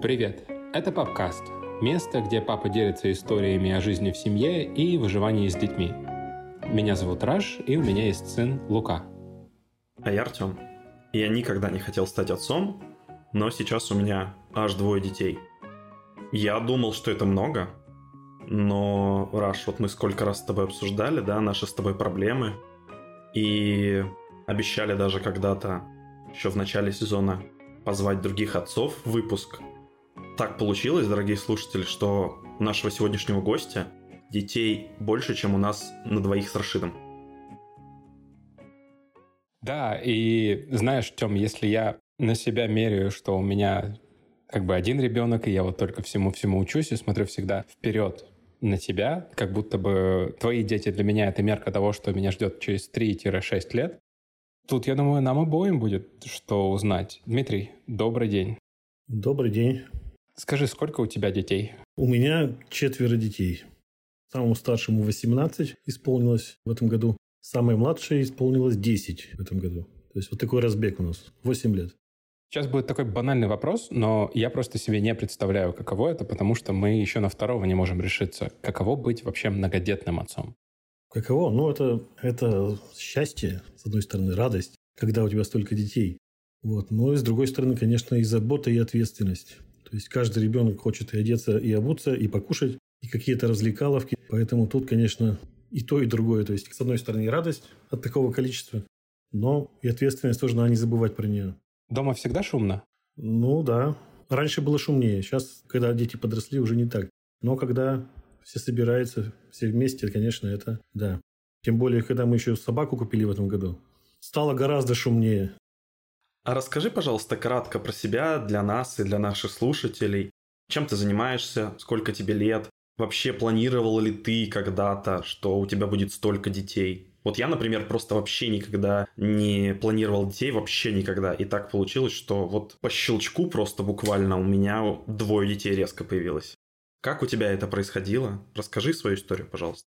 Привет! Это Папкаст. Место, где папа делится историями о жизни в семье и выживании с детьми. Меня зовут Раш, и у меня есть сын Лука. А я Артем. Я никогда не хотел стать отцом, но сейчас у меня аж двое детей. Я думал, что это много, но, Раш, вот мы сколько раз с тобой обсуждали, да, наши с тобой проблемы, и обещали даже когда-то, еще в начале сезона, позвать других отцов в выпуск – так получилось, дорогие слушатели, что у нашего сегодняшнего гостя детей больше, чем у нас на двоих с Рашидом. Да, и знаешь, Тём, если я на себя меряю, что у меня как бы один ребенок, и я вот только всему-всему учусь и смотрю всегда вперед на тебя, как будто бы твои дети для меня — это мерка того, что меня ждет через 3-6 лет. Тут, я думаю, нам обоим будет что узнать. Дмитрий, добрый день. Добрый день. Скажи, сколько у тебя детей? У меня четверо детей. Самому старшему 18 исполнилось в этом году. Самой младшей исполнилось 10 в этом году. То есть вот такой разбег у нас. 8 лет. Сейчас будет такой банальный вопрос, но я просто себе не представляю, каково это, потому что мы еще на второго не можем решиться. Каково быть вообще многодетным отцом? Каково? Ну, это, это счастье, с одной стороны, радость, когда у тебя столько детей. Вот. Но и с другой стороны, конечно, и забота, и ответственность. То есть каждый ребенок хочет и одеться, и обуться, и покушать, и какие-то развлекаловки. Поэтому тут, конечно, и то, и другое. То есть, с одной стороны, радость от такого количества, но и ответственность тоже надо не забывать про нее. Дома всегда шумно? Ну да. Раньше было шумнее. Сейчас, когда дети подросли, уже не так. Но когда все собираются, все вместе, конечно, это да. Тем более, когда мы еще собаку купили в этом году, стало гораздо шумнее. А расскажи, пожалуйста, кратко про себя для нас и для наших слушателей. Чем ты занимаешься? Сколько тебе лет? Вообще планировал ли ты когда-то, что у тебя будет столько детей? Вот я, например, просто вообще никогда не планировал детей, вообще никогда. И так получилось, что вот по щелчку просто буквально у меня двое детей резко появилось. Как у тебя это происходило? Расскажи свою историю, пожалуйста.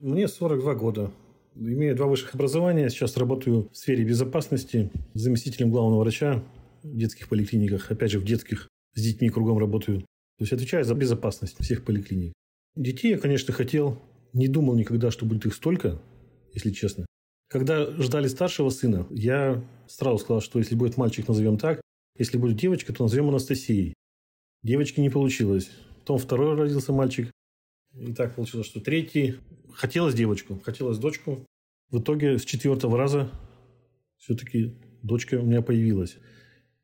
Мне 42 года. Имею два высших образования. Сейчас работаю в сфере безопасности заместителем главного врача в детских поликлиниках. Опять же, в детских с детьми кругом работаю. То есть отвечаю за безопасность всех поликлиник. Детей я, конечно, хотел. Не думал никогда, что будет их столько, если честно. Когда ждали старшего сына, я сразу сказал, что если будет мальчик, назовем так. Если будет девочка, то назовем Анастасией. Девочки не получилось. Потом второй родился мальчик. И так получилось, что третий. Хотелось девочку, хотелось дочку. В итоге с четвертого раза все-таки дочка у меня появилась.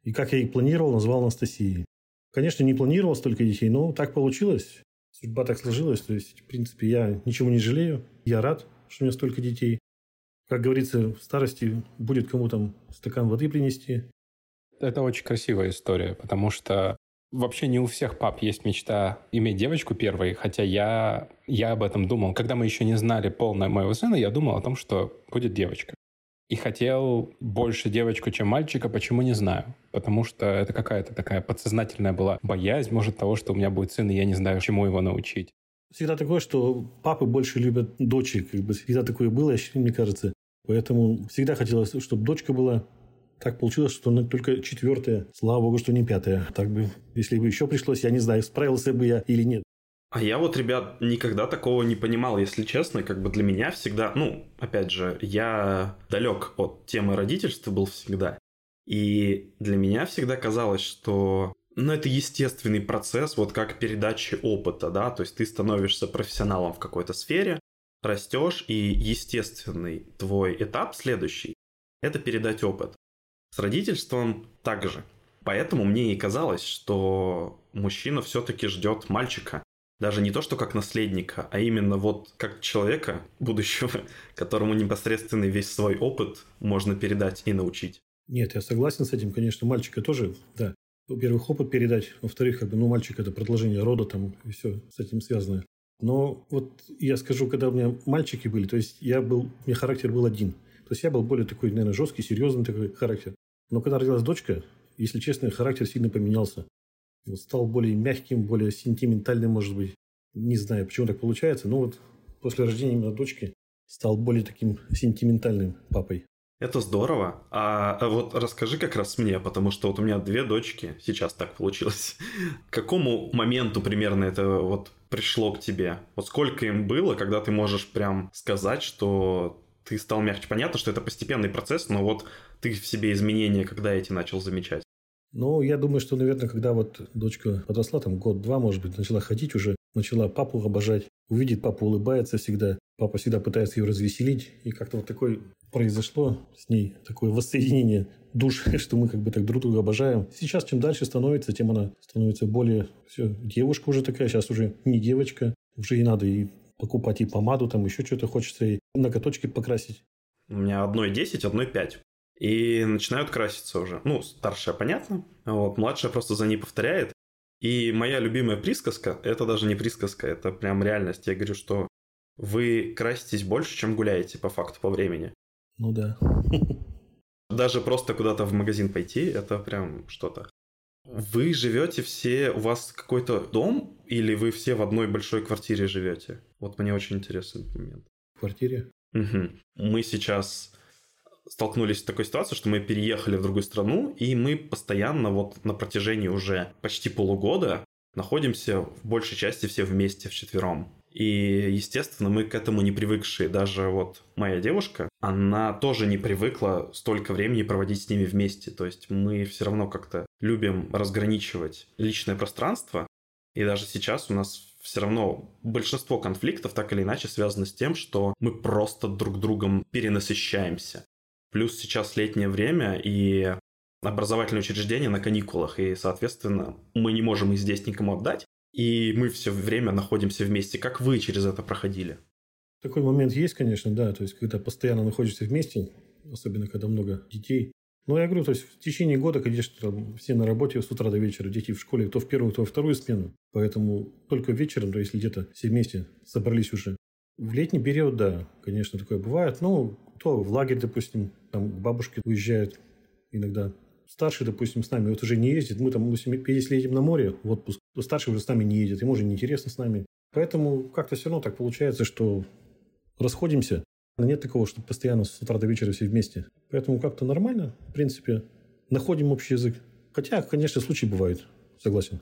И как я и планировал, назвал Анастасией. Конечно, не планировал столько детей, но так получилось. Судьба так сложилась. То есть, в принципе, я ничего не жалею. Я рад, что у меня столько детей. Как говорится, в старости будет кому там стакан воды принести. Это очень красивая история, потому что Вообще не у всех пап есть мечта иметь девочку первой, хотя я, я об этом думал. Когда мы еще не знали полное моего сына, я думал о том, что будет девочка. И хотел больше девочку, чем мальчика, почему не знаю. Потому что это какая-то такая подсознательная была боязнь, может, того, что у меня будет сын, и я не знаю, чему его научить. Всегда такое, что папы больше любят дочек. Как бы всегда такое было, мне кажется. Поэтому всегда хотелось, чтобы дочка была так получилось, что ну, только четвертая. Слава богу, что не пятая. Так бы, если бы еще пришлось, я не знаю, справился бы я или нет. А я вот, ребят, никогда такого не понимал, если честно. Как бы для меня всегда, ну, опять же, я далек от темы родительства был всегда. И для меня всегда казалось, что ну, это естественный процесс, вот как передачи опыта, да, то есть ты становишься профессионалом в какой-то сфере, растешь, и естественный твой этап следующий – это передать опыт. С родительством также. Поэтому мне и казалось, что мужчина все-таки ждет мальчика. Даже не то, что как наследника, а именно вот как человека будущего, которому непосредственно весь свой опыт можно передать и научить. Нет, я согласен с этим, конечно, мальчика тоже, да. Во-первых, опыт передать, во-вторых, как бы, ну, мальчик – это продолжение рода там и все с этим связано. Но вот я скажу, когда у меня мальчики были, то есть я был, у меня характер был один. То есть я был более такой, наверное, жесткий, серьезный такой характер. Но когда родилась дочка, если честно, характер сильно поменялся. Стал более мягким, более сентиментальным, может быть. Не знаю, почему так получается, но вот после рождения именно дочки стал более таким сентиментальным папой. Это здорово. А, а вот расскажи как раз мне, потому что вот у меня две дочки, сейчас так получилось. К какому моменту примерно это вот пришло к тебе? Вот сколько им было, когда ты можешь прям сказать, что ты стал мягче? Понятно, что это постепенный процесс, но вот ты в себе изменения когда эти начал замечать? Ну, я думаю, что, наверное, когда вот дочка подросла, там год-два, может быть, начала ходить уже, начала папу обожать, увидит, папа улыбается всегда, папа всегда пытается ее развеселить, и как-то вот такое произошло с ней, такое воссоединение душ, что мы как бы так друг друга обожаем. Сейчас чем дальше становится, тем она становится более... Все, девушка уже такая, сейчас уже не девочка, уже и надо и покупать и помаду, там еще что-то хочется, и ноготочки покрасить. У меня одной 10, одной 5. И начинают краситься уже. Ну, старшая, понятно. Вот, младшая просто за ней повторяет. И моя любимая присказка, это даже не присказка, это прям реальность. Я говорю, что вы краситесь больше, чем гуляете по факту, по времени. Ну да. Даже просто куда-то в магазин пойти, это прям что-то. Вы живете все, у вас какой-то дом или вы все в одной большой квартире живете? Вот мне очень интересный момент. В квартире? Угу. Мы сейчас столкнулись с такой ситуацией, что мы переехали в другую страну, и мы постоянно вот на протяжении уже почти полугода находимся в большей части все вместе вчетвером. И, естественно, мы к этому не привыкшие. Даже вот моя девушка, она тоже не привыкла столько времени проводить с ними вместе. То есть мы все равно как-то любим разграничивать личное пространство. И даже сейчас у нас все равно большинство конфликтов так или иначе связано с тем, что мы просто друг другом перенасыщаемся. Плюс сейчас летнее время и образовательные учреждения на каникулах, и, соответственно, мы не можем их здесь никому отдать, и мы все время находимся вместе. Как вы через это проходили? Такой момент есть, конечно, да, то есть когда постоянно находишься вместе, особенно когда много детей. Но я говорю, то есть в течение года, конечно, там все на работе с утра до вечера, дети в школе, кто в первую, кто во вторую смену. Поэтому только вечером, то если где-то все вместе собрались уже. В летний период, да, конечно, такое бывает. Ну, то в лагерь, допустим, там к бабушке уезжают иногда. Старший, допустим, с нами вот уже не ездит. Мы там, если едем на море в отпуск, то старший уже с нами не едет. Ему уже неинтересно с нами. Поэтому как-то все равно так получается, что расходимся. Но нет такого, чтобы постоянно с утра до вечера все вместе. Поэтому как-то нормально, в принципе. Находим общий язык. Хотя, конечно, случаи бывают. Согласен.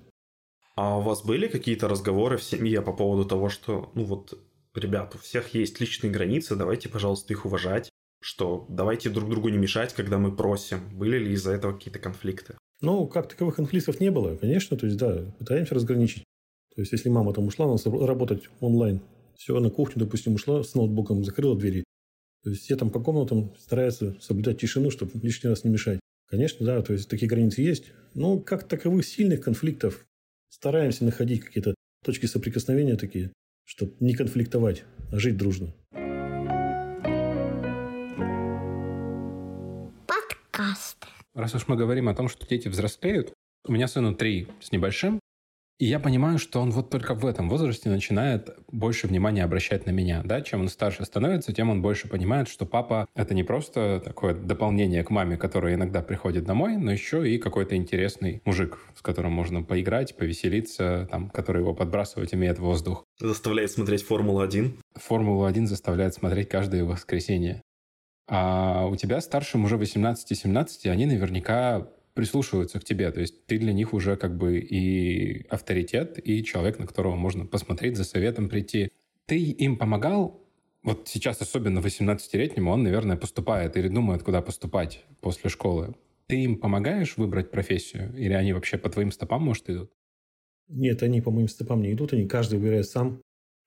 А у вас были какие-то разговоры в семье по поводу того, что, ну вот, ребят, у всех есть личные границы, давайте, пожалуйста, их уважать, что давайте друг другу не мешать, когда мы просим. Были ли из-за этого какие-то конфликты? Ну, как таковых конфликтов не было, конечно, то есть, да, пытаемся разграничить. То есть, если мама там ушла, надо работать онлайн, все, на кухню, допустим, ушла с ноутбуком, закрыла двери. То есть, все там по комнатам стараются соблюдать тишину, чтобы лишний раз не мешать. Конечно, да, то есть, такие границы есть. Но как таковых сильных конфликтов стараемся находить какие-то точки соприкосновения такие чтобы не конфликтовать, а жить дружно. Подкаст. Раз уж мы говорим о том, что дети взрослеют, у меня сыну три с небольшим, и я понимаю, что он вот только в этом возрасте начинает больше внимания обращать на меня. Да? Чем он старше становится, тем он больше понимает, что папа — это не просто такое дополнение к маме, которая иногда приходит домой, но еще и какой-то интересный мужик, с которым можно поиграть, повеселиться, там, который его подбрасывать умеет в воздух. Заставляет смотреть Формулу-1. Формулу-1 заставляет смотреть каждое воскресенье. А у тебя старшим уже 18-17, они наверняка прислушиваются к тебе. То есть ты для них уже как бы и авторитет, и человек, на которого можно посмотреть, за советом прийти. Ты им помогал? Вот сейчас, особенно 18-летнему, он, наверное, поступает или думает, куда поступать после школы. Ты им помогаешь выбрать профессию? Или они вообще по твоим стопам, может, идут? Нет, они по моим стопам не идут, они каждый выбирает сам.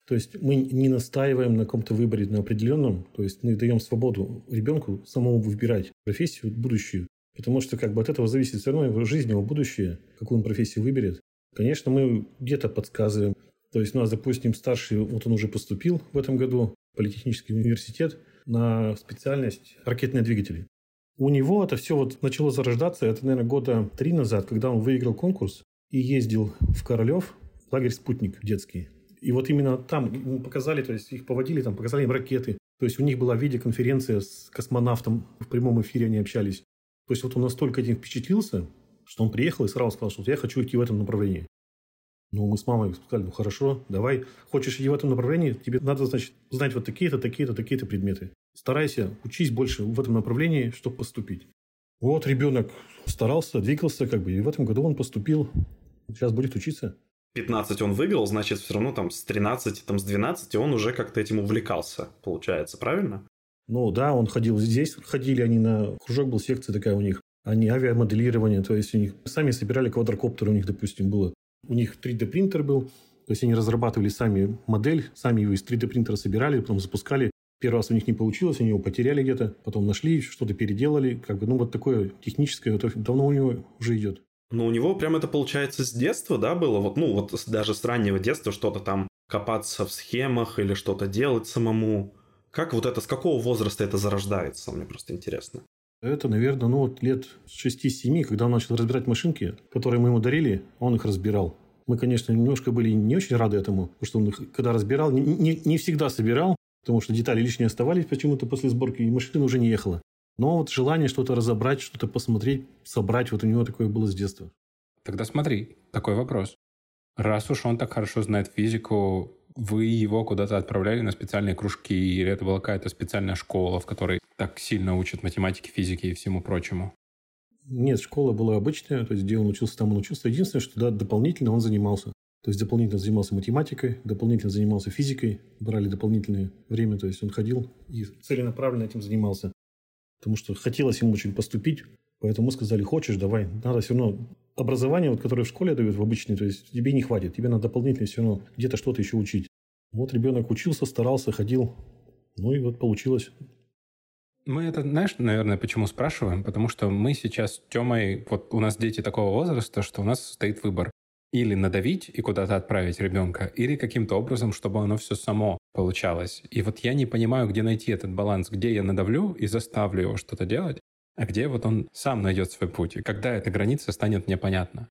То есть мы не настаиваем на каком-то выборе на определенном, то есть мы даем свободу ребенку самому выбирать профессию будущую. Потому что как бы от этого зависит все равно его жизнь, его будущее, какую он профессию выберет. Конечно, мы где-то подсказываем. То есть у нас, допустим, старший, вот он уже поступил в этом году в Политехнический университет на специальность ракетные двигатели. У него это все вот начало зарождаться, это, наверное, года три назад, когда он выиграл конкурс и ездил в Королев, лагерь «Спутник» детский. И вот именно там показали, то есть их поводили, там показали им ракеты. То есть у них была видеоконференция с космонавтом, в прямом эфире они общались. То есть вот он настолько этим впечатлился, что он приехал и сразу сказал, что я хочу идти в этом направлении. Ну, мы с мамой сказали, ну, хорошо, давай. Хочешь идти в этом направлении, тебе надо, значит, знать вот такие-то, такие-то, такие-то предметы. Старайся, учись больше в этом направлении, чтобы поступить. Вот ребенок старался, двигался, как бы, и в этом году он поступил. Сейчас будет учиться. 15 он выиграл, значит, все равно там с 13, там с 12 он уже как-то этим увлекался, получается, правильно? Ну да, он ходил здесь, ходили они на... Кружок был, секция такая у них. Они авиамоделирование, то есть у них сами собирали квадрокоптеры у них, допустим, было. У них 3D принтер был, то есть они разрабатывали сами модель, сами его из 3D принтера собирали, потом запускали. Первый раз у них не получилось, они его потеряли где-то, потом нашли, что-то переделали. Как бы, ну, вот такое техническое, это давно у него уже идет. Но у него прям это получается с детства, да, было? Вот, ну, вот даже с раннего детства что-то там копаться в схемах или что-то делать самому. Как вот это, с какого возраста это зарождается? Мне просто интересно. Это, наверное, ну вот лет 6-7, когда он начал разбирать машинки, которые мы ему дарили, он их разбирал. Мы, конечно, немножко были не очень рады этому, потому что он их, когда разбирал, не, не, не всегда собирал, потому что детали лишние оставались почему-то после сборки, и машина уже не ехала. Но вот желание что-то разобрать, что-то посмотреть, собрать, вот у него такое было с детства. Тогда смотри, такой вопрос. Раз уж он так хорошо знает физику, вы его куда-то отправляли на специальные кружки, или это была какая-то специальная школа, в которой так сильно учат математике, физике и всему прочему? Нет, школа была обычная, то есть где он учился, там он учился. Единственное, что да, дополнительно он занимался. То есть дополнительно занимался математикой, дополнительно занимался физикой, брали дополнительное время, то есть он ходил и целенаправленно этим занимался потому что хотелось ему очень поступить, поэтому мы сказали, хочешь, давай, надо все равно образование, вот, которое в школе дают, в обычной, то есть тебе не хватит, тебе надо дополнительно все равно где-то что-то еще учить. Вот ребенок учился, старался, ходил, ну и вот получилось. Мы это, знаешь, наверное, почему спрашиваем? Потому что мы сейчас с Тёмой, вот у нас дети такого возраста, что у нас стоит выбор или надавить и куда-то отправить ребенка, или каким-то образом, чтобы оно все само получалось. И вот я не понимаю, где найти этот баланс, где я надавлю и заставлю его что-то делать, а где вот он сам найдет свой путь, и когда эта граница станет непонятна.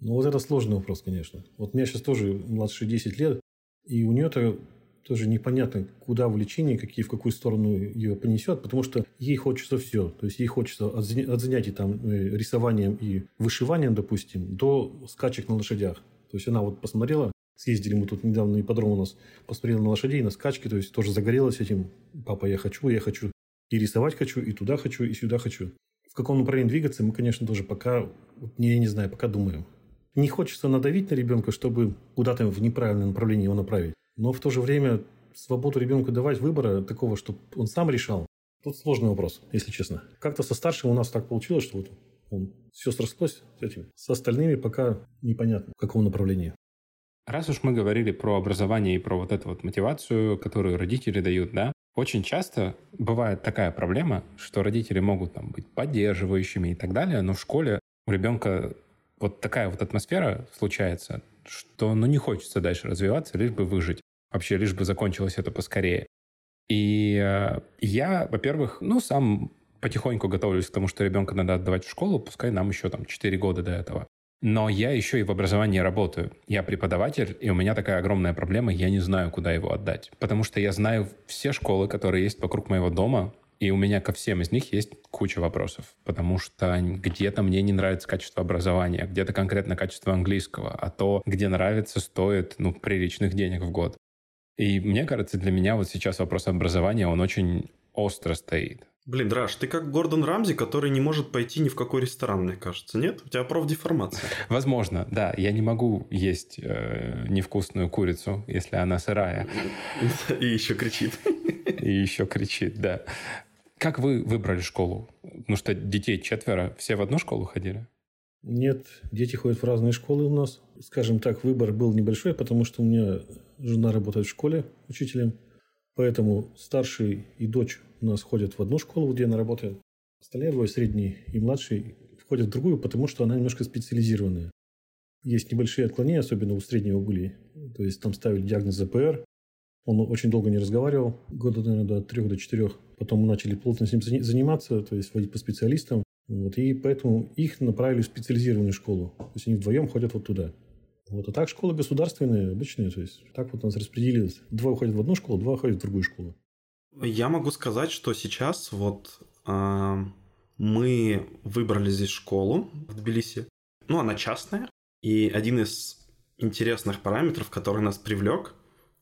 Ну, вот это сложный вопрос, конечно. Вот у меня сейчас тоже младше 10 лет, и у нее-то тоже непонятно, куда влечение, какие, в какую сторону ее понесет, потому что ей хочется все. То есть ей хочется от, занятий там, э, рисованием и вышиванием, допустим, до скачек на лошадях. То есть она вот посмотрела, съездили мы тут недавно ипподром у нас, посмотрела на лошадей, на скачки, то есть тоже загорелась этим. Папа, я хочу, я хочу. И рисовать хочу, и туда хочу, и сюда хочу. В каком направлении двигаться, мы, конечно, тоже пока, не, не знаю, пока думаем. Не хочется надавить на ребенка, чтобы куда-то в неправильное направление его направить. Но в то же время свободу ребенку давать выбора такого, чтобы он сам решал, тут сложный вопрос, если честно. Как-то со старшим у нас так получилось, что вот он все срослось с этим. С остальными пока непонятно, в каком направлении. Раз уж мы говорили про образование и про вот эту вот мотивацию, которую родители дают, да, очень часто бывает такая проблема, что родители могут там быть поддерживающими и так далее, но в школе у ребенка вот такая вот атмосфера случается, что ну не хочется дальше развиваться, лишь бы выжить. Вообще, лишь бы закончилось это поскорее. И э, я, во-первых, ну, сам потихоньку готовлюсь к тому, что ребенка надо отдавать в школу, пускай нам еще там 4 года до этого. Но я еще и в образовании работаю. Я преподаватель, и у меня такая огромная проблема, я не знаю, куда его отдать. Потому что я знаю все школы, которые есть вокруг моего дома, и у меня ко всем из них есть куча вопросов. Потому что где-то мне не нравится качество образования, где-то конкретно качество английского, а то, где нравится, стоит ну, приличных денег в год. И мне кажется, для меня вот сейчас вопрос образования, он очень остро стоит. Блин, Драш, ты как Гордон Рамзи, который не может пойти ни в какой ресторан, мне кажется, нет? У тебя профдеформация. Возможно, да. Я не могу есть э, невкусную курицу, если она сырая. И еще кричит. И еще кричит, да. Как вы выбрали школу? Ну что, детей четверо, все в одну школу ходили? Нет, дети ходят в разные школы у нас. Скажем так, выбор был небольшой, потому что у меня жена работает в школе учителем. Поэтому старший и дочь у нас ходят в одну школу, где она работает. Остальные двое, средний и младший, входят в другую, потому что она немножко специализированная. Есть небольшие отклонения, особенно у среднего были. То есть там ставили диагноз ЗПР. Он очень долго не разговаривал, года, наверное, до трех, до четырех. Потом мы начали плотно с ним заниматься, то есть водить по специалистам. Вот, и поэтому их направили в специализированную школу. То есть они вдвоем ходят вот туда. Вот, а так школы государственные, обычные. То есть так вот у нас распределилось. Два уходят в одну школу, два уходят в другую школу. Я могу сказать, что сейчас вот э, мы выбрали здесь школу в Тбилиси. Ну, она частная. И один из интересных параметров, который нас привлек,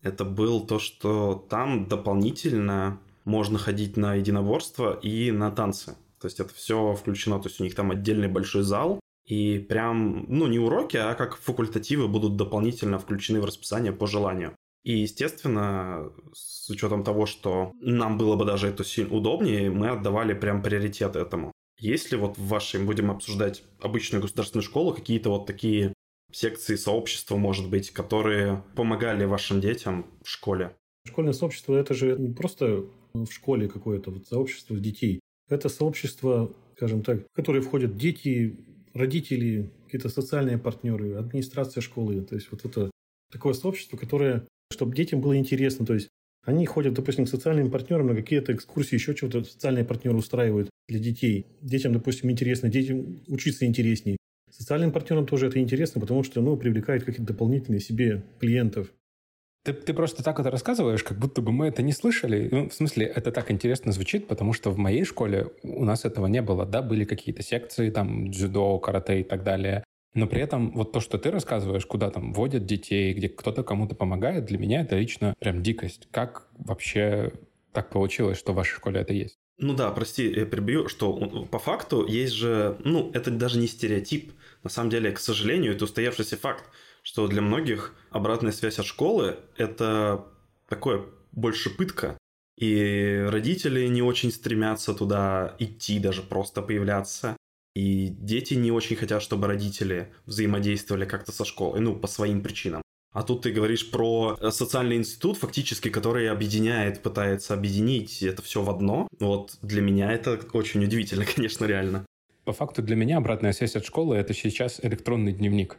это был то, что там дополнительно можно ходить на единоборство и на танцы. То есть это все включено, то есть у них там отдельный большой зал, и прям, ну, не уроки, а как факультативы будут дополнительно включены в расписание по желанию. И, естественно, с учетом того, что нам было бы даже это сильно удобнее, мы отдавали прям приоритет этому. Есть ли вот в вашей, будем обсуждать обычную государственную школу, какие-то вот такие секции сообщества, может быть, которые помогали вашим детям в школе? Школьное сообщество – это же не просто в школе какое-то вот сообщество детей. Это сообщество, скажем так, в которое входят дети, родители, какие-то социальные партнеры, администрация школы. То есть вот это такое сообщество, которое, чтобы детям было интересно. То есть они ходят, допустим, к социальным партнерам на какие-то экскурсии, еще чего-то социальные партнеры устраивают для детей. Детям, допустим, интересно, детям учиться интереснее. Социальным партнерам тоже это интересно, потому что ну, привлекает какие-то дополнительные себе клиентов. Ты, ты просто так это рассказываешь, как будто бы мы это не слышали. Ну, в смысле, это так интересно звучит, потому что в моей школе у нас этого не было. Да, были какие-то секции, там, дзюдо, карате и так далее. Но при этом вот то, что ты рассказываешь, куда там водят детей, где кто-то кому-то помогает, для меня это лично прям дикость. Как вообще так получилось, что в вашей школе это есть? Ну да, прости, я прибью, что по факту есть же, ну, это даже не стереотип. На самом деле, к сожалению, это устоявшийся факт, что для многих обратная связь от школы – это такое больше пытка. И родители не очень стремятся туда идти, даже просто появляться. И дети не очень хотят, чтобы родители взаимодействовали как-то со школой, ну, по своим причинам. А тут ты говоришь про э, социальный институт, фактически, который объединяет, пытается объединить это все в одно. Вот для меня это очень удивительно, конечно, реально. По факту для меня обратная связь от школы – это сейчас электронный дневник.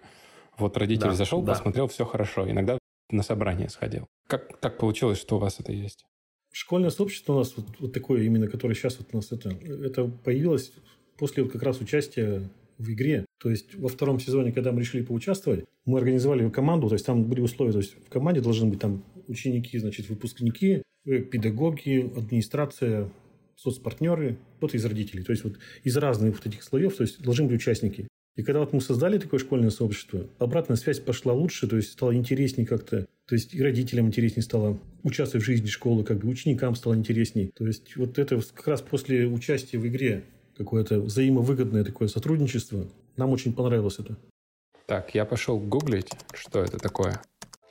Вот родитель да, зашел, да. посмотрел, все хорошо. Иногда на собрание сходил. Как так получилось, что у вас это есть? Школьное сообщество у нас вот, вот такое именно, которое сейчас вот у нас это, это появилось после вот как раз участия в игре. То есть во втором сезоне, когда мы решили поучаствовать, мы организовали команду, то есть там были условия, то есть в команде должны быть там ученики, значит, выпускники, э, педагоги, администрация, соцпартнеры, кто-то из родителей. То есть вот из разных вот этих слоев, то есть должны быть участники. И когда вот мы создали такое школьное сообщество, обратная связь пошла лучше, то есть стало интереснее как-то. То есть и родителям интереснее стало участвовать в жизни школы, как бы ученикам стало интереснее. То есть вот это как раз после участия в игре какое-то взаимовыгодное такое сотрудничество. Нам очень понравилось это. Так, я пошел гуглить, что это такое.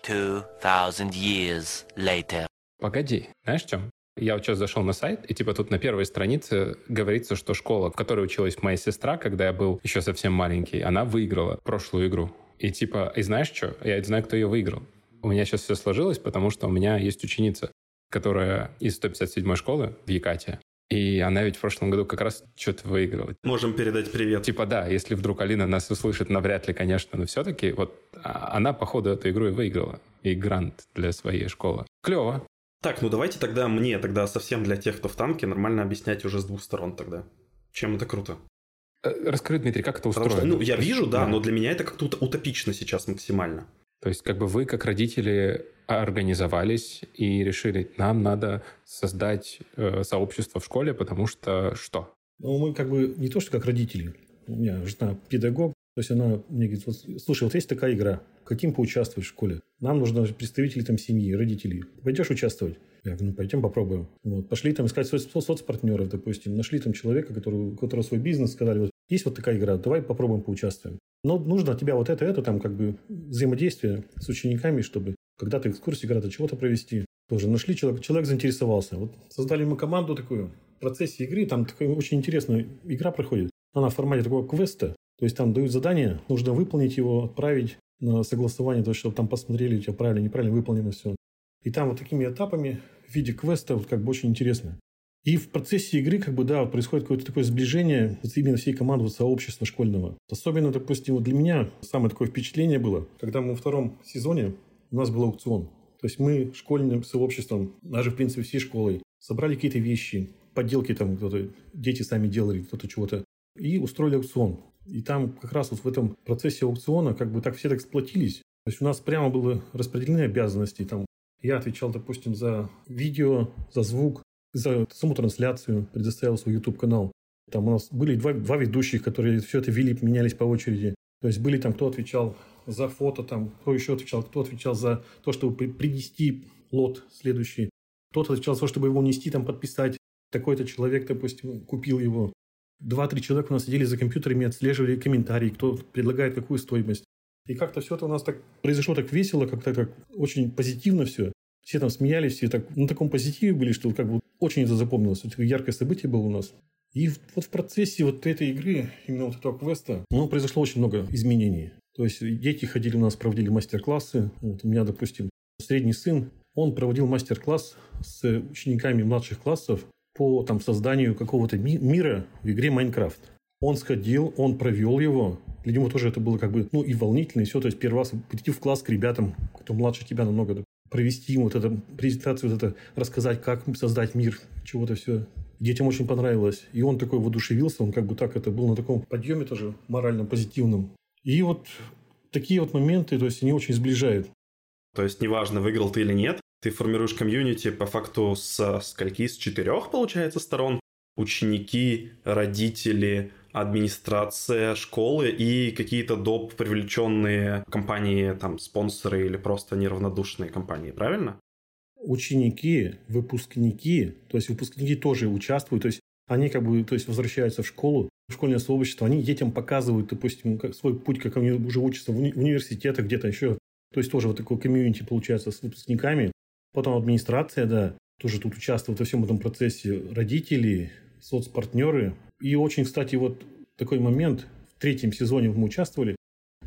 2000 years later. Погоди, знаешь, в чем? Я вот сейчас зашел на сайт, и типа тут на первой странице говорится, что школа, в которой училась моя сестра, когда я был еще совсем маленький, она выиграла прошлую игру. И типа, и знаешь что? Я знаю, кто ее выиграл. У меня сейчас все сложилось, потому что у меня есть ученица, которая из 157 школы в Якате. И она ведь в прошлом году как раз что-то выиграла. Можем передать привет. Типа да, если вдруг Алина нас услышит, навряд ли, конечно, но все-таки вот а, она, походу, эту игру и выиграла. И грант для своей школы. Клево. Так, ну давайте тогда мне тогда совсем для тех, кто в танке, нормально объяснять уже с двух сторон тогда. Чем это круто? Э, расскажи, Дмитрий, как это устроено? Потому что, ну, я вижу, да, да, но для меня это как-то утопично сейчас максимально. То есть, как бы вы, как родители, организовались и решили, нам надо создать э, сообщество в школе, потому что что? Ну, мы как бы не то, что как родители. У меня жена педагог, то есть она мне говорит, вот, слушай, вот есть такая игра, хотим поучаствовать в школе. Нам нужны представители там семьи, родителей. Пойдешь участвовать? Я говорю, ну пойдем попробуем. Вот. Пошли там искать соц соцпартнеров, допустим. Нашли там человека, который, у которого свой бизнес, сказали, вот есть вот такая игра, давай попробуем поучаствуем. Но нужно от тебя вот это, это, там как бы взаимодействие с учениками, чтобы когда ты экскурсии, когда-то чего-то провести. Тоже нашли человека, человек заинтересовался. Вот создали мы команду такую в процессе игры, там такая очень интересная игра проходит. Она в формате такого квеста. То есть там дают задание, нужно выполнить его, отправить на согласование, то есть, чтобы там посмотрели, у тебя правильно, неправильно выполнено все. И там вот такими этапами в виде квеста вот как бы очень интересно. И в процессе игры, как бы, да, происходит какое-то такое сближение именно всей команды вот, сообщества школьного. Особенно, допустим, вот для меня самое такое впечатление было, когда мы во втором сезоне, у нас был аукцион. То есть мы школьным сообществом, даже, в принципе, всей школой, собрали какие-то вещи, подделки там кто-то, дети сами делали, кто-то чего-то, и устроили аукцион. И там как раз вот в этом процессе аукциона как бы так все так сплотились. То есть у нас прямо было распределены обязанности. Там я отвечал, допустим, за видео, за звук, за саму трансляцию, предоставил свой YouTube-канал. Там у нас были два, два ведущих, которые все это вели, менялись по очереди. То есть были там, кто отвечал за фото, там, кто еще отвечал, кто отвечал за то, чтобы принести лот следующий, кто-то отвечал за то, чтобы его унести, там, подписать. Такой-то человек, допустим, купил его. Два-три человека у нас сидели за компьютерами, отслеживали комментарии, кто предлагает какую стоимость. И как-то все это у нас так произошло так весело, как-то так очень позитивно все. Все там смеялись, все так на таком позитиве были, что как бы очень это запомнилось. Это яркое событие было у нас. И вот в процессе вот этой игры, именно вот этого квеста, ну, произошло очень много изменений. То есть дети ходили у нас, проводили мастер-классы. Вот у меня, допустим, средний сын, он проводил мастер-класс с учениками младших классов по там, созданию какого-то ми- мира в игре Майнкрафт. Он сходил, он провел его. Для него тоже это было как бы, ну, и волнительно, и все. То есть первый раз прийти в класс к ребятам, кто младше тебя намного, провести им вот эту презентацию, вот это, рассказать, как создать мир, чего-то все. Детям очень понравилось. И он такой воодушевился, он как бы так это был на таком подъеме тоже морально позитивном. И вот такие вот моменты, то есть они очень сближают. То есть неважно, выиграл ты или нет, ты формируешь комьюнити по факту с скольки? С четырех, получается, сторон. Ученики, родители, администрация школы и какие-то доп. привлеченные компании, там, спонсоры или просто неравнодушные компании, правильно? Ученики, выпускники, то есть выпускники тоже участвуют, то есть они как бы то есть возвращаются в школу, в школьное сообщество, они детям показывают, допустим, как, свой путь, как они уже учатся в уни- университетах где-то еще. То есть тоже вот такое комьюнити получается с выпускниками. Потом администрация, да, тоже тут участвует во всем этом процессе. Родители, соцпартнеры. И очень, кстати, вот такой момент. В третьем сезоне мы участвовали.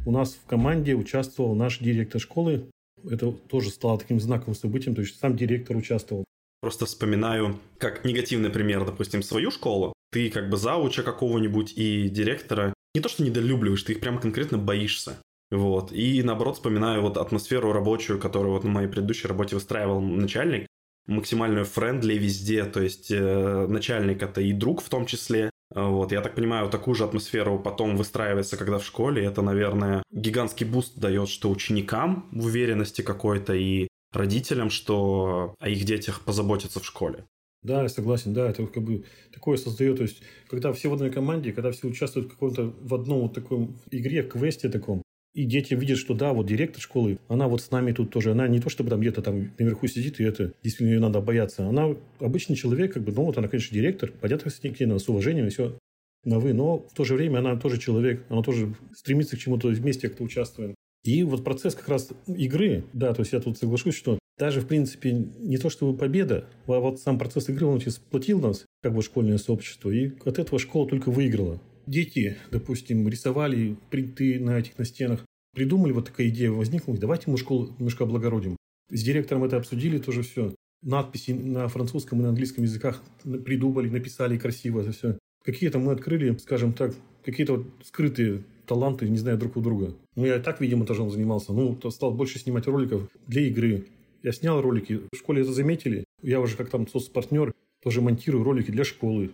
У нас в команде участвовал наш директор школы. Это тоже стало таким знаковым событием. То есть сам директор участвовал. Просто вспоминаю, как негативный пример, допустим, свою школу. Ты как бы завуча какого-нибудь и директора не то что недолюбливаешь, ты их прям конкретно боишься. Вот. И наоборот вспоминаю вот атмосферу рабочую, которую вот на моей предыдущей работе выстраивал начальник. Максимальную friendly везде, то есть э, начальник это и друг в том числе. Вот, я так понимаю, такую же атмосферу потом выстраивается, когда в школе. Это, наверное, гигантский boost дает, что ученикам уверенности какой-то и родителям, что о их детях позаботятся в школе. Да, я согласен, да, это как бы такое создает, то есть, когда все в одной команде, когда все участвуют в каком-то, в одном вот таком игре, в квесте таком, и дети видят, что да, вот директор школы, она вот с нами тут тоже, она не то чтобы там где-то там наверху сидит, и это действительно ее надо бояться. Она обычный человек, как бы, ну вот она, конечно, директор, понятно, с ней с уважением и все на вы, но в то же время она тоже человек, она тоже стремится к чему-то вместе как-то участвуем. И вот процесс как раз игры, да, то есть я тут соглашусь, что даже, в принципе, не то чтобы победа, а вот сам процесс игры, он сплотил нас, как бы школьное сообщество, и от этого школа только выиграла дети, допустим, рисовали принты на этих на стенах, придумали, вот такая идея возникла, давайте мы школу немножко облагородим. С директором это обсудили тоже все. Надписи на французском и на английском языках придумали, написали красиво это все. Какие-то мы открыли, скажем так, какие-то вот скрытые таланты, не знаю, друг у друга. Ну, я и так, видимо, тоже он занимался. Ну, стал больше снимать роликов для игры. Я снял ролики, в школе это заметили. Я уже как там соцпартнер тоже монтирую ролики для школы.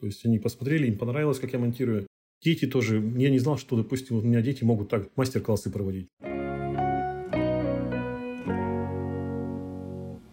То есть они посмотрели, им понравилось, как я монтирую. Дети тоже. Я не знал, что, допустим, у меня дети могут так мастер-классы проводить.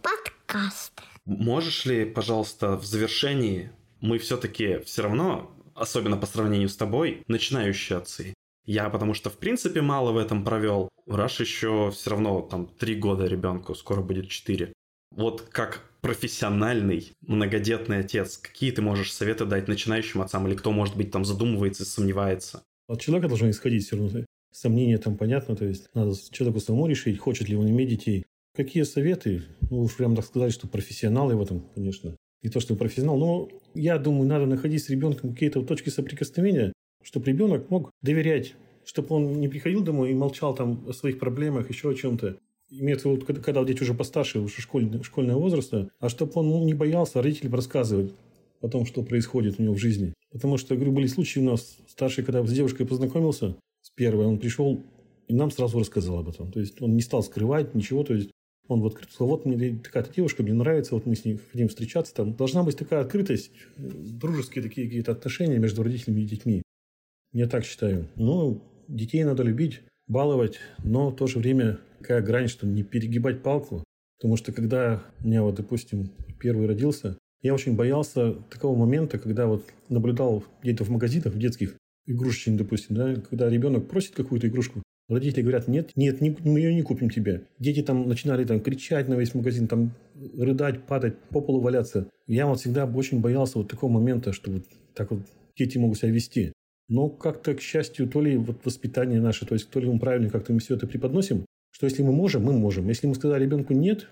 Подкаст. Можешь ли, пожалуйста, в завершении, мы все-таки все равно, особенно по сравнению с тобой, начинающие отцы. Я потому что, в принципе, мало в этом провел. Раш еще все равно там три года ребенку, скоро будет четыре. Вот как профессиональный многодетный отец, какие ты можешь советы дать начинающим отцам или кто, может быть, там задумывается, сомневается? От человека должно исходить все равно. Сомнения там понятно, то есть надо человеку самому решить, хочет ли он иметь детей. Какие советы? Ну, уж прям так сказать, что профессионалы в этом, конечно. Не то, что профессионал, но я думаю, надо находить с ребенком какие-то точки соприкосновения, чтобы ребенок мог доверять, чтобы он не приходил домой и молчал там о своих проблемах, еще о чем-то имеется вот когда дети уже постарше, уже школьного, школьного возраста, а чтобы он ну, не боялся родителям рассказывать о том, что происходит у него в жизни. Потому что, говорю, были случаи у нас, старший, когда с девушкой познакомился, с первой, он пришел и нам сразу рассказал об этом. То есть он не стал скрывать ничего, то есть он вот сказал, вот мне такая-то девушка, мне нравится, вот мы с ней хотим встречаться. Там должна быть такая открытость, дружеские такие какие-то отношения между родителями и детьми. Я так считаю. Ну, детей надо любить, баловать, но в то же время какая грань, что не перегибать палку. Потому что когда у меня вот, допустим, первый родился, я очень боялся такого момента, когда вот наблюдал где-то в магазинах в детских, игрушечный, допустим, да, когда ребенок просит какую-то игрушку, Родители говорят, нет, нет, не, мы ее не купим тебе. Дети там начинали там кричать на весь магазин, там рыдать, падать, по полу валяться. Я вот всегда очень боялся вот такого момента, что вот так вот дети могут себя вести. Но как-то, к счастью, то ли вот воспитание наше, то есть то ли мы правильно как-то мы все это преподносим, что если мы можем, мы можем. Если мы сказали ребенку нет,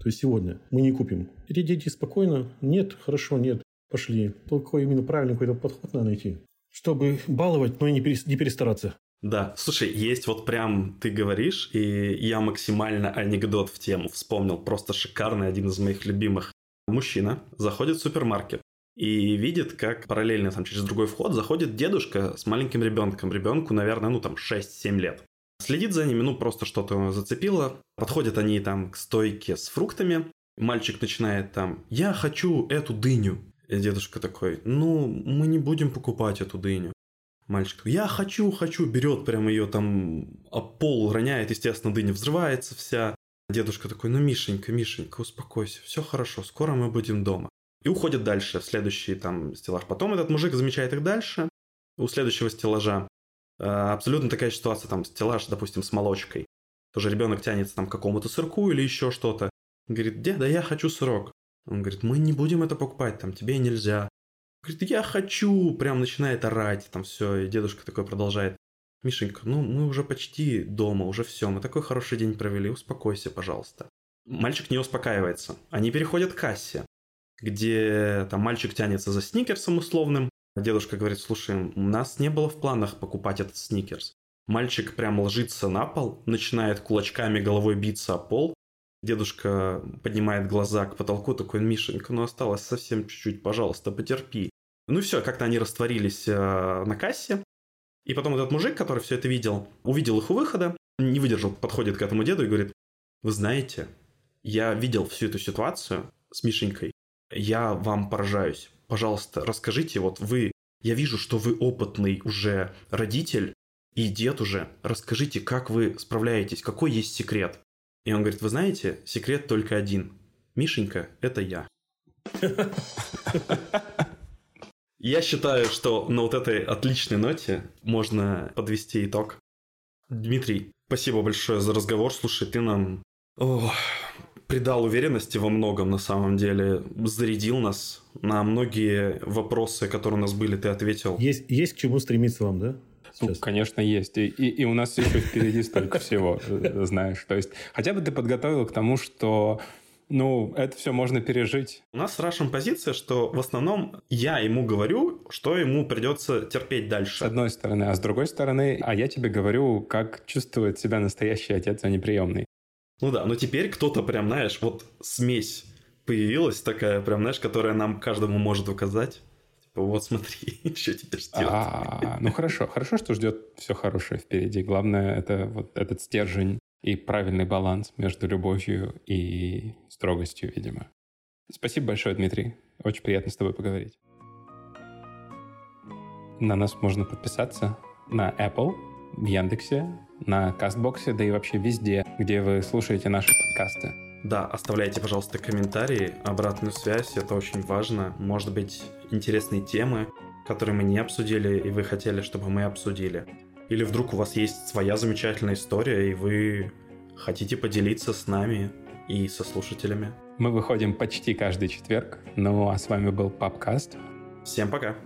то есть сегодня мы не купим. Эти дети спокойно, нет, хорошо, нет, пошли. Только именно правильный какой-то подход надо найти, чтобы баловать, но и не перестараться. Да, слушай, есть вот прям ты говоришь, и я максимально анекдот в тему вспомнил, просто шикарный, один из моих любимых. Мужчина заходит в супермаркет и видит, как параллельно там через другой вход заходит дедушка с маленьким ребенком. Ребенку, наверное, ну там 6-7 лет. Следит за ними, ну просто что-то зацепило. Подходят они там к стойке с фруктами. Мальчик начинает там, я хочу эту дыню. И дедушка такой, ну, мы не будем покупать эту дыню. Мальчик, я хочу, хочу, берет прям ее там, а пол роняет, естественно, дыня взрывается вся. Дедушка такой, ну, Мишенька, Мишенька, успокойся, все хорошо, скоро мы будем дома. И уходит дальше в следующий там стеллаж. Потом этот мужик замечает их дальше, у следующего стеллажа. Э, абсолютно такая ситуация, там, стеллаж, допустим, с молочкой. Тоже ребенок тянется там к какому-то сырку или еще что-то. Говорит, деда, я хочу сырок. Он говорит, мы не будем это покупать, там, тебе нельзя. Говорит, я хочу, прям начинает орать, там все, и дедушка такой продолжает. Мишенька, ну мы уже почти дома, уже все, мы такой хороший день провели, успокойся, пожалуйста. Мальчик не успокаивается. Они переходят к кассе, где там мальчик тянется за сникерсом условным. Дедушка говорит, слушай, у нас не было в планах покупать этот сникерс. Мальчик прям ложится на пол, начинает кулачками головой биться о пол. Дедушка поднимает глаза к потолку, такой, Мишенька, ну осталось совсем чуть-чуть, пожалуйста, потерпи. Ну все, как-то они растворились э, на кассе. И потом этот мужик, который все это видел, увидел их у выхода, не выдержал, подходит к этому деду и говорит, вы знаете, я видел всю эту ситуацию с Мишенькой, я вам поражаюсь. Пожалуйста, расскажите, вот вы, я вижу, что вы опытный уже родитель и дед уже, расскажите, как вы справляетесь, какой есть секрет. И он говорит, вы знаете, секрет только один. Мишенька – это я. Я считаю, что на вот этой отличной ноте можно подвести итог. Дмитрий, спасибо большое за разговор. Слушай, ты нам О, придал уверенности во многом на самом деле, зарядил нас на многие вопросы, которые у нас были, ты ответил. Есть, есть к чему стремиться вам, да? Ну, конечно, есть. И, и, и у нас еще впереди столько всего, э, знаешь. То есть хотя бы ты подготовил к тому, что ну, это все можно пережить. У нас с Рашем позиция, что в основном я ему говорю, что ему придется терпеть дальше. С одной стороны. А с другой стороны, а я тебе говорю, как чувствует себя настоящий отец, а не приемный. Ну да, но теперь кто-то прям, знаешь, вот смесь появилась такая, прям, знаешь, которая нам каждому может указать. Типа, вот смотри, что теперь ждет. А, ну хорошо, хорошо, что ждет все хорошее впереди. Главное, это вот этот стержень и правильный баланс между любовью и строгостью, видимо. Спасибо большое, Дмитрий. Очень приятно с тобой поговорить. На нас можно подписаться на Apple, в Яндексе, на Кастбоксе, да и вообще везде, где вы слушаете наши подкасты. Да, оставляйте, пожалуйста, комментарии, обратную связь, это очень важно. Может быть, интересные темы, которые мы не обсудили, и вы хотели, чтобы мы обсудили. Или вдруг у вас есть своя замечательная история, и вы хотите поделиться с нами и со слушателями. Мы выходим почти каждый четверг. Ну а с вами был Папкаст. Всем пока.